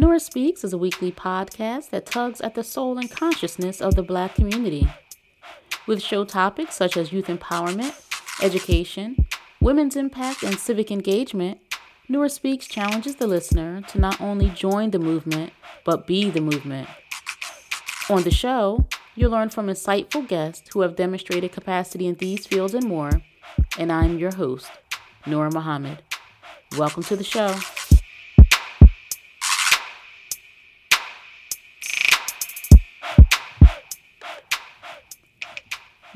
Nora Speaks is a weekly podcast that tugs at the soul and consciousness of the Black community. With show topics such as youth empowerment, education, women's impact, and civic engagement, Nora Speaks challenges the listener to not only join the movement, but be the movement. On the show, you'll learn from insightful guests who have demonstrated capacity in these fields and more, and I'm your host, Nora Muhammad. Welcome to the show.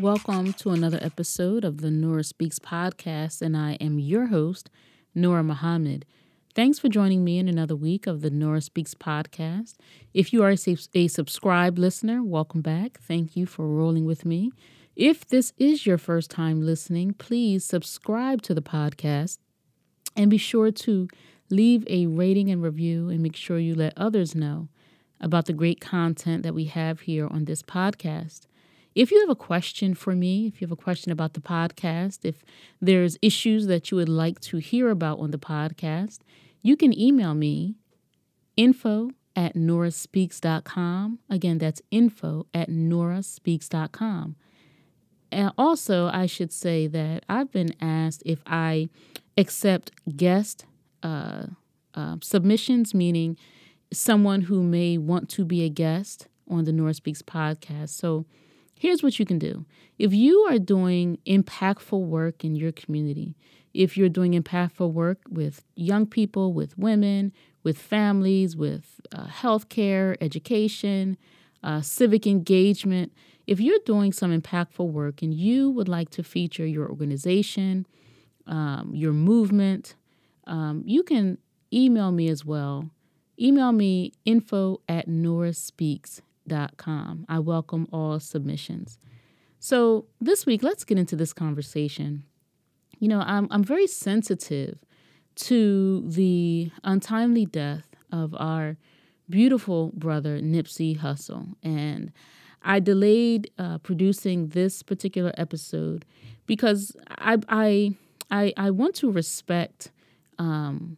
Welcome to another episode of the Nora Speaks podcast, and I am your host, Nora Muhammad. Thanks for joining me in another week of the Nora Speaks podcast. If you are a, a subscribed listener, welcome back. Thank you for rolling with me. If this is your first time listening, please subscribe to the podcast and be sure to leave a rating and review and make sure you let others know about the great content that we have here on this podcast. If you have a question for me, if you have a question about the podcast, if there's issues that you would like to hear about on the podcast, you can email me info at noraspeaks.com. Again, that's info at noraspeaks.com. And also, I should say that I've been asked if I accept guest uh, uh, submissions, meaning someone who may want to be a guest on the Nora Speaks podcast. So, Here's what you can do. If you are doing impactful work in your community, if you're doing impactful work with young people, with women, with families, with uh, healthcare, education, uh, civic engagement, if you're doing some impactful work and you would like to feature your organization, um, your movement, um, you can email me as well. Email me info at noraspeaks com. I welcome all submissions. So this week, let's get into this conversation. You know, I'm, I'm very sensitive to the untimely death of our beautiful brother, Nipsey Hussle. And I delayed uh, producing this particular episode because I, I, I, I want to respect um,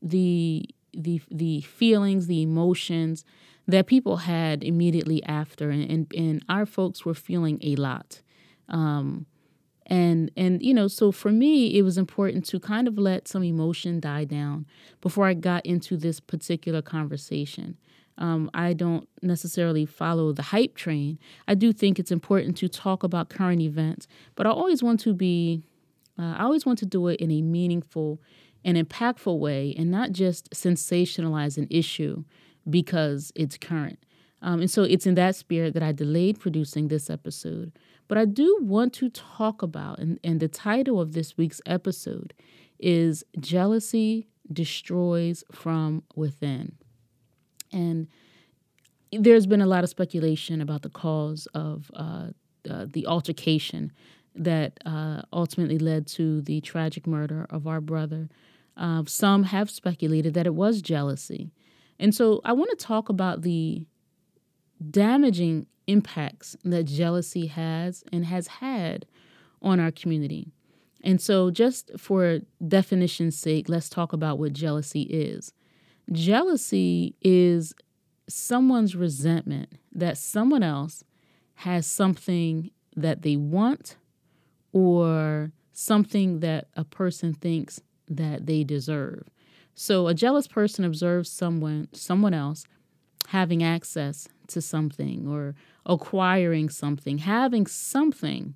the, the, the feelings, the emotions that people had immediately after, and, and, and our folks were feeling a lot. Um, and and you know so for me it was important to kind of let some emotion die down before i got into this particular conversation. Um, i don't necessarily follow the hype train. I do think it's important to talk about current events but i always want to be uh, i always want to do it in a meaningful and impactful way and not just sensationalize an issue because it's current. Um, and so it's in that spirit that I delayed producing this episode. But I do want to talk about, and, and the title of this week's episode is Jealousy Destroys from Within. And there's been a lot of speculation about the cause of uh, uh, the altercation that uh, ultimately led to the tragic murder of our brother. Uh, some have speculated that it was jealousy. And so I want to talk about the damaging impacts that jealousy has and has had on our community. And so, just for definition's sake, let's talk about what jealousy is. Jealousy is someone's resentment that someone else has something that they want or something that a person thinks that they deserve. So a jealous person observes someone someone else having access to something or acquiring something, having something,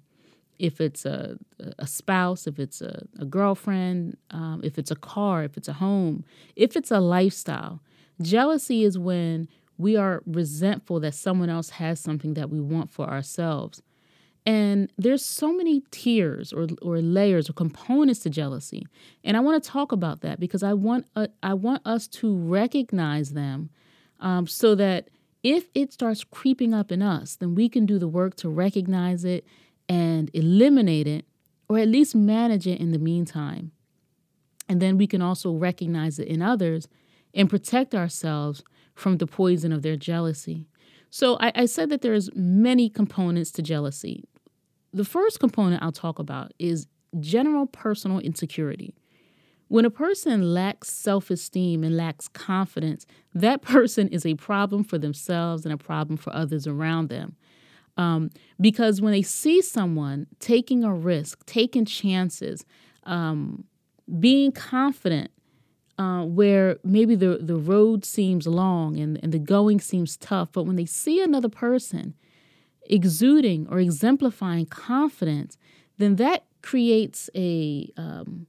if it's a, a spouse, if it's a, a girlfriend, um, if it's a car, if it's a home, if it's a lifestyle. Jealousy is when we are resentful that someone else has something that we want for ourselves. And there's so many tiers or, or layers or components to jealousy. And I want to talk about that because I want uh, I want us to recognize them um, so that if it starts creeping up in us, then we can do the work to recognize it and eliminate it or at least manage it in the meantime. And then we can also recognize it in others and protect ourselves from the poison of their jealousy. So I, I, said that there's many components to jealousy. The first component I'll talk about is general personal insecurity. When a person lacks self esteem and lacks confidence, that person is a problem for themselves and a problem for others around them. Um, because when they see someone taking a risk, taking chances, um, being confident, uh, where maybe the, the road seems long and, and the going seems tough, but when they see another person exuding or exemplifying confidence, then that creates a um,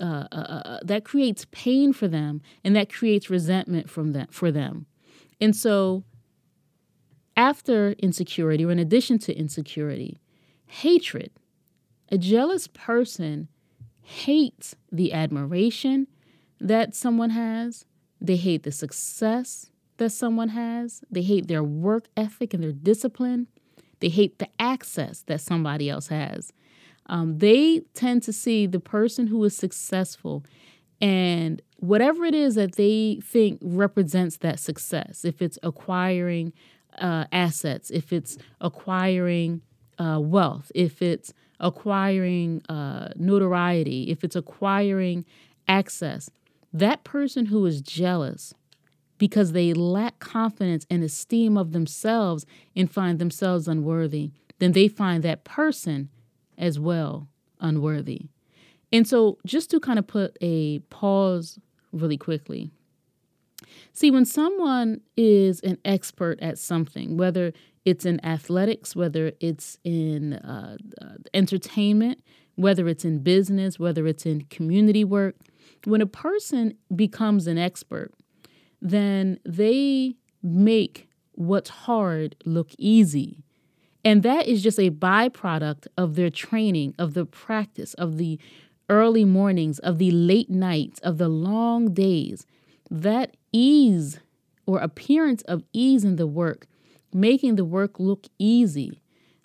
uh, uh, uh, uh, that creates pain for them and that creates resentment from them for them. And so after insecurity or in addition to insecurity, hatred. A jealous person hates the admiration that someone has. They hate the success that someone has. They hate their work ethic and their discipline. They hate the access that somebody else has. Um, they tend to see the person who is successful and whatever it is that they think represents that success, if it's acquiring uh, assets, if it's acquiring uh, wealth, if it's acquiring uh, notoriety, if it's acquiring access, that person who is jealous because they lack confidence and esteem of themselves and find themselves unworthy, then they find that person as well unworthy. And so, just to kind of put a pause really quickly, see, when someone is an expert at something, whether it's in athletics, whether it's in uh, uh, entertainment, whether it's in business, whether it's in community work, when a person becomes an expert, then they make what's hard look easy. And that is just a byproduct of their training, of the practice, of the early mornings, of the late nights, of the long days. That ease or appearance of ease in the work, making the work look easy,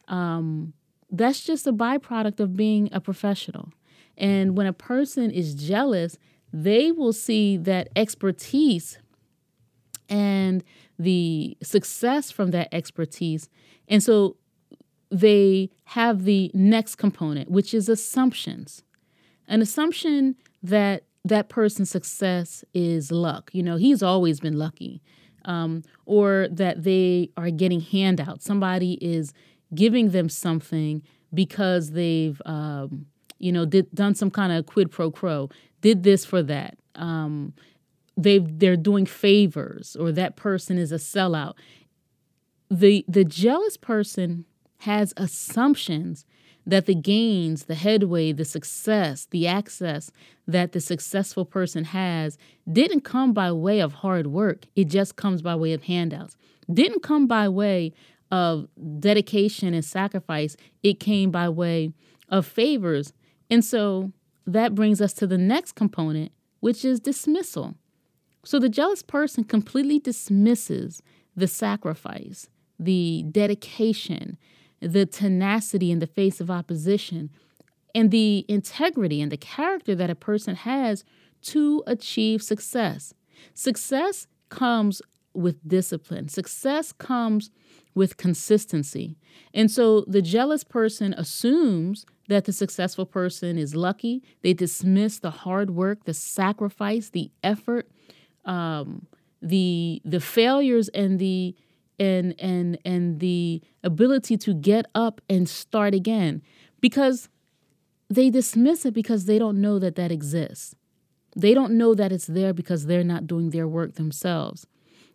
um, that's just a byproduct of being a professional. And when a person is jealous, they will see that expertise and the success from that expertise. And so they have the next component, which is assumptions. An assumption that that person's success is luck. You know, he's always been lucky. Um, or that they are getting handouts. Somebody is giving them something because they've, um, you know, did, done some kind of quid pro quo, did this for that. Um, they've they're doing favors, or that person is a sellout. The the jealous person has assumptions that the gains, the headway, the success, the access that the successful person has didn't come by way of hard work. It just comes by way of handouts. Didn't come by way of dedication and sacrifice. It came by way of favors. And so that brings us to the next component, which is dismissal. So the jealous person completely dismisses the sacrifice, the dedication, the tenacity in the face of opposition, and the integrity and the character that a person has to achieve success. Success comes with discipline, success comes with consistency. And so the jealous person assumes that the successful person is lucky. They dismiss the hard work, the sacrifice, the effort, um, the the failures and the and and and the ability to get up and start again because they dismiss it because they don't know that that exists. They don't know that it's there because they're not doing their work themselves.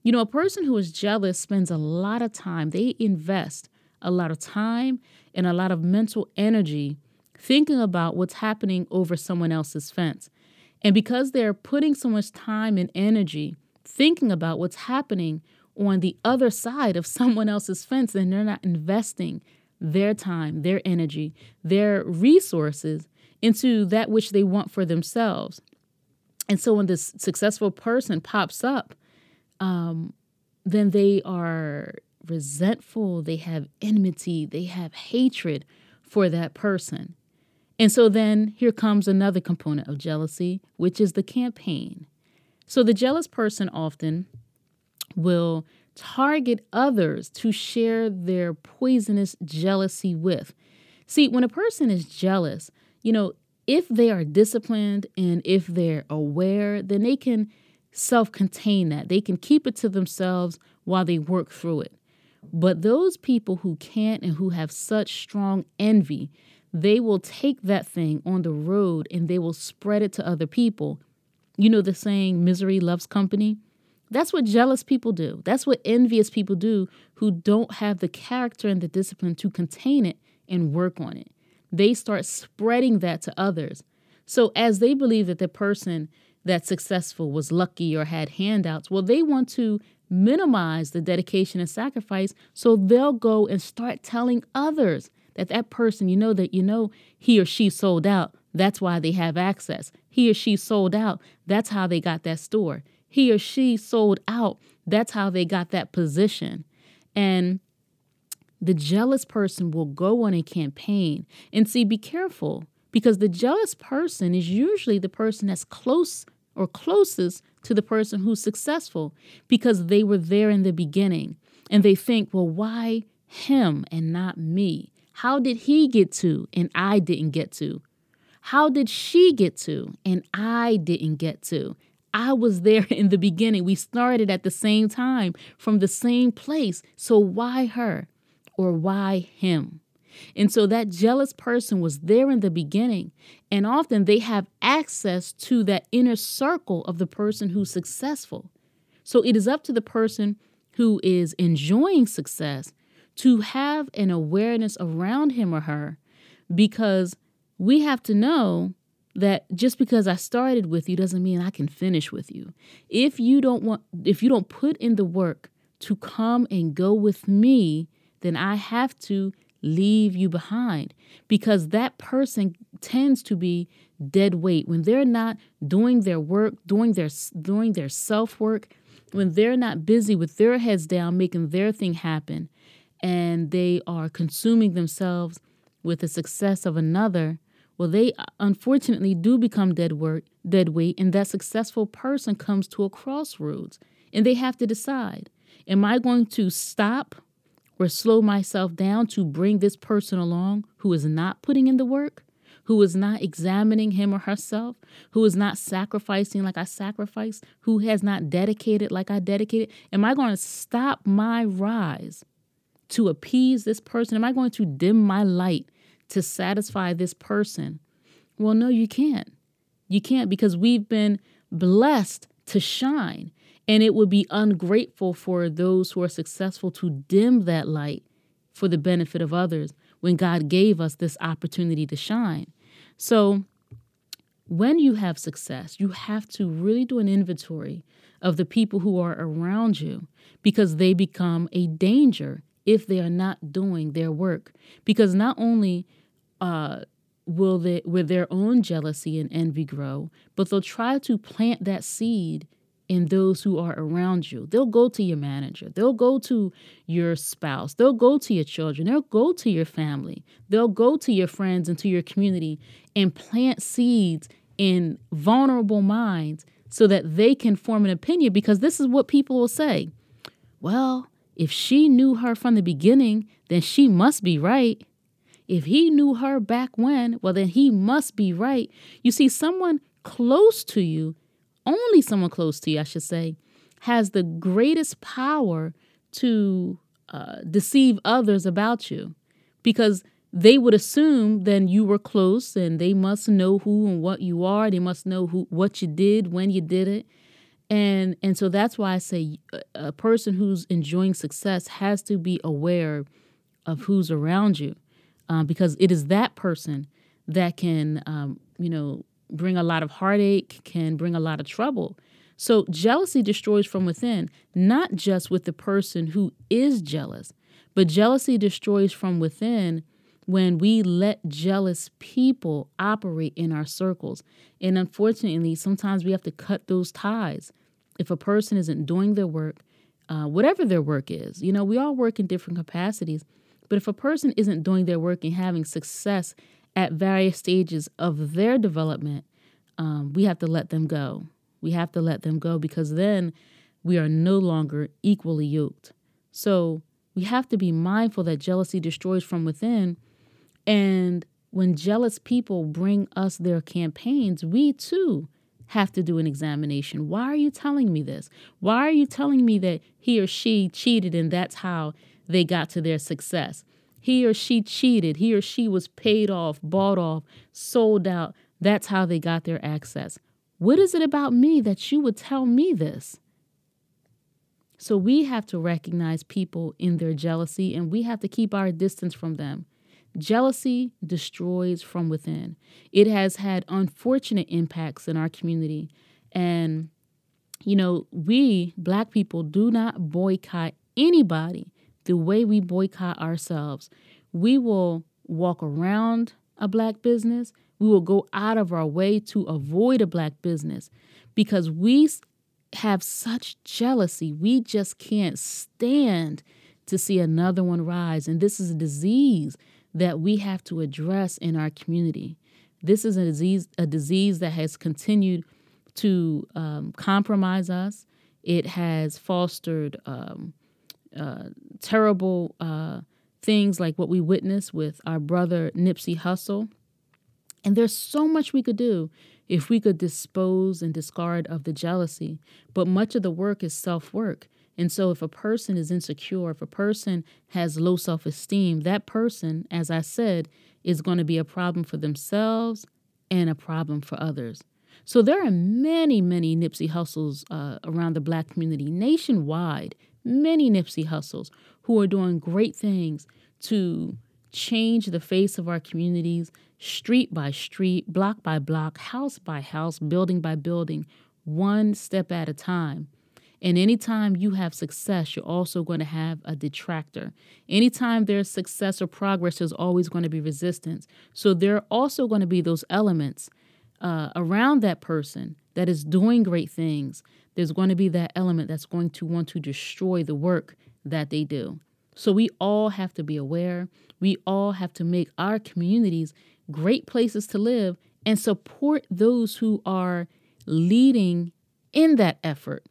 You know, a person who is jealous spends a lot of time, they invest a lot of time and a lot of mental energy thinking about what's happening over someone else's fence. And because they're putting so much time and energy thinking about what's happening on the other side of someone else's fence, then they're not investing their time, their energy, their resources into that which they want for themselves. And so when this successful person pops up, um, then they are resentful, they have enmity, they have hatred for that person. And so then here comes another component of jealousy, which is the campaign. So the jealous person often will target others to share their poisonous jealousy with. See, when a person is jealous, you know, if they are disciplined and if they're aware, then they can self contain that. They can keep it to themselves while they work through it. But those people who can't and who have such strong envy, they will take that thing on the road and they will spread it to other people. You know the saying, misery loves company? That's what jealous people do. That's what envious people do who don't have the character and the discipline to contain it and work on it. They start spreading that to others. So, as they believe that the person that's successful was lucky or had handouts, well, they want to minimize the dedication and sacrifice. So, they'll go and start telling others that that person, you know, that you know he or she sold out. That's why they have access. He or she sold out. That's how they got that store he or she sold out. That's how they got that position. And the jealous person will go on a campaign and see, be careful because the jealous person is usually the person that's close or closest to the person who's successful because they were there in the beginning and they think, well, why him and not me? How did he get to and I didn't get to? How did she get to and I didn't get to? I was there in the beginning. We started at the same time from the same place. So why her or why him? And so that jealous person was there in the beginning. And often they have access to that inner circle of the person who's successful. So it is up to the person who is enjoying success to have an awareness around him or her because we have to know that just because I started with you doesn't mean I can finish with you. If you don't want if you don't put in the work to come and go with me, then I have to leave you behind because that person tends to be dead weight when they're not doing their work, doing their doing their self-work, when they're not busy with their heads down making their thing happen and they are consuming themselves with the success of another, well, they uh, unfortunately do become dead, work, dead weight, and that successful person comes to a crossroads and they have to decide Am I going to stop or slow myself down to bring this person along who is not putting in the work, who is not examining him or herself, who is not sacrificing like I sacrifice, who has not dedicated like I dedicated? Am I going to stop my rise to appease this person? Am I going to dim my light to satisfy this person. Well, no, you can't. You can't because we've been blessed to shine. And it would be ungrateful for those who are successful to dim that light for the benefit of others when God gave us this opportunity to shine. So, when you have success, you have to really do an inventory of the people who are around you because they become a danger if they are not doing their work. Because not only uh, will they, will their own jealousy and envy grow, but they'll try to plant that seed in those who are around you. They'll go to your manager, they'll go to your spouse, they'll go to your children, they'll go to your family, they'll go to your friends and to your community and plant seeds in vulnerable minds so that they can form an opinion because this is what people will say. Well, if she knew her from the beginning, then she must be right. If he knew her back when, well, then he must be right. You see, someone close to you, only someone close to you, I should say, has the greatest power to uh, deceive others about you because they would assume then you were close and they must know who and what you are they must know who what you did when you did it and and so that's why i say a, a person who's enjoying success has to be aware of who's around you um, because it is that person that can, um, you know, bring a lot of heartache, can bring a lot of trouble. So jealousy destroys from within, not just with the person who is jealous, but jealousy destroys from within when we let jealous people operate in our circles. And unfortunately, sometimes we have to cut those ties. If a person isn't doing their work, uh, whatever their work is, you know, we all work in different capacities. But if a person isn't doing their work and having success at various stages of their development, um, we have to let them go. We have to let them go because then we are no longer equally yoked. So we have to be mindful that jealousy destroys from within. And when jealous people bring us their campaigns, we too have to do an examination. Why are you telling me this? Why are you telling me that he or she cheated and that's how they got to their success? He or she cheated. He or she was paid off, bought off, sold out. That's how they got their access. What is it about me that you would tell me this? So we have to recognize people in their jealousy and we have to keep our distance from them. Jealousy destroys from within. It has had unfortunate impacts in our community. And, you know, we, Black people, do not boycott anybody the way we boycott ourselves. We will walk around a Black business, we will go out of our way to avoid a Black business because we have such jealousy. We just can't stand to see another one rise. And this is a disease that we have to address in our community. This is a disease, a disease that has continued to um, compromise us. It has fostered um, uh, terrible uh, things like what we witnessed with our brother Nipsey Hussle. And there's so much we could do if we could dispose and discard of the jealousy. But much of the work is self work. And so, if a person is insecure, if a person has low self esteem, that person, as I said, is going to be a problem for themselves and a problem for others. So, there are many, many Nipsey Hussles uh, around the black community nationwide, many Nipsey Hussles who are doing great things to change the face of our communities, street by street, block by block, house by house, building by building, one step at a time. And anytime you have success, you're also going to have a detractor. Anytime there's success or progress, there's always going to be resistance. So there are also going to be those elements uh, around that person that is doing great things. There's going to be that element that's going to want to destroy the work that they do. So we all have to be aware. We all have to make our communities great places to live and support those who are leading in that effort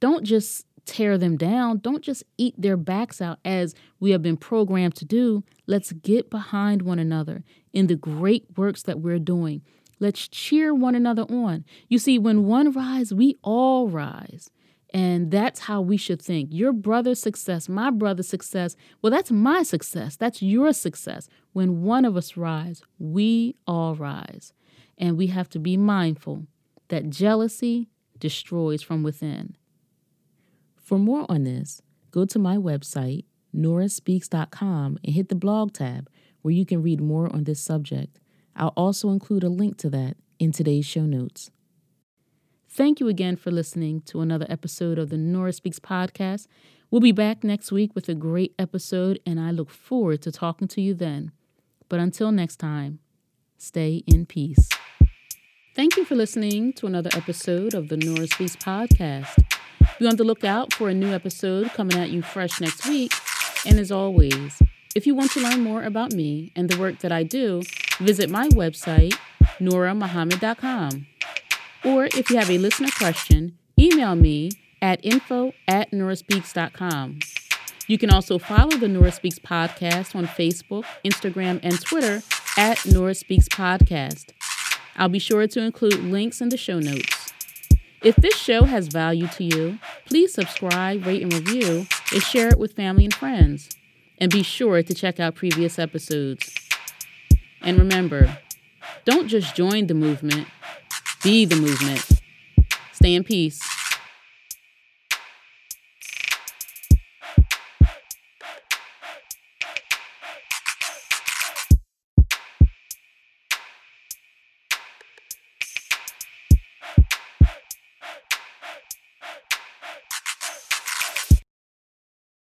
don't just tear them down. Don't just eat their backs out as we have been programmed to do. Let's get behind one another in the great works that we're doing. Let's cheer one another on. You see, when one rise, we all rise. And that's how we should think. Your brother's success, my brother's success, well, that's my success. That's your success. When one of us rise, we all rise. And we have to be mindful that jealousy destroys from within. For more on this, go to my website, noraspeaks.com, and hit the blog tab where you can read more on this subject. I'll also include a link to that in today's show notes. Thank you again for listening to another episode of the Nora Speaks podcast. We'll be back next week with a great episode, and I look forward to talking to you then. But until next time, stay in peace. Thank you for listening to another episode of the Nora Speaks podcast. Be on the lookout for a new episode coming at you fresh next week. And as always, if you want to learn more about me and the work that I do, visit my website, norahmuhammad.com. Or if you have a listener question, email me at info at noraspeaks.com. You can also follow the Nora Speaks podcast on Facebook, Instagram, and Twitter at Nora Speaks Podcast. I'll be sure to include links in the show notes. If this show has value to you, please subscribe, rate, and review, and share it with family and friends. And be sure to check out previous episodes. And remember, don't just join the movement, be the movement. Stay in peace.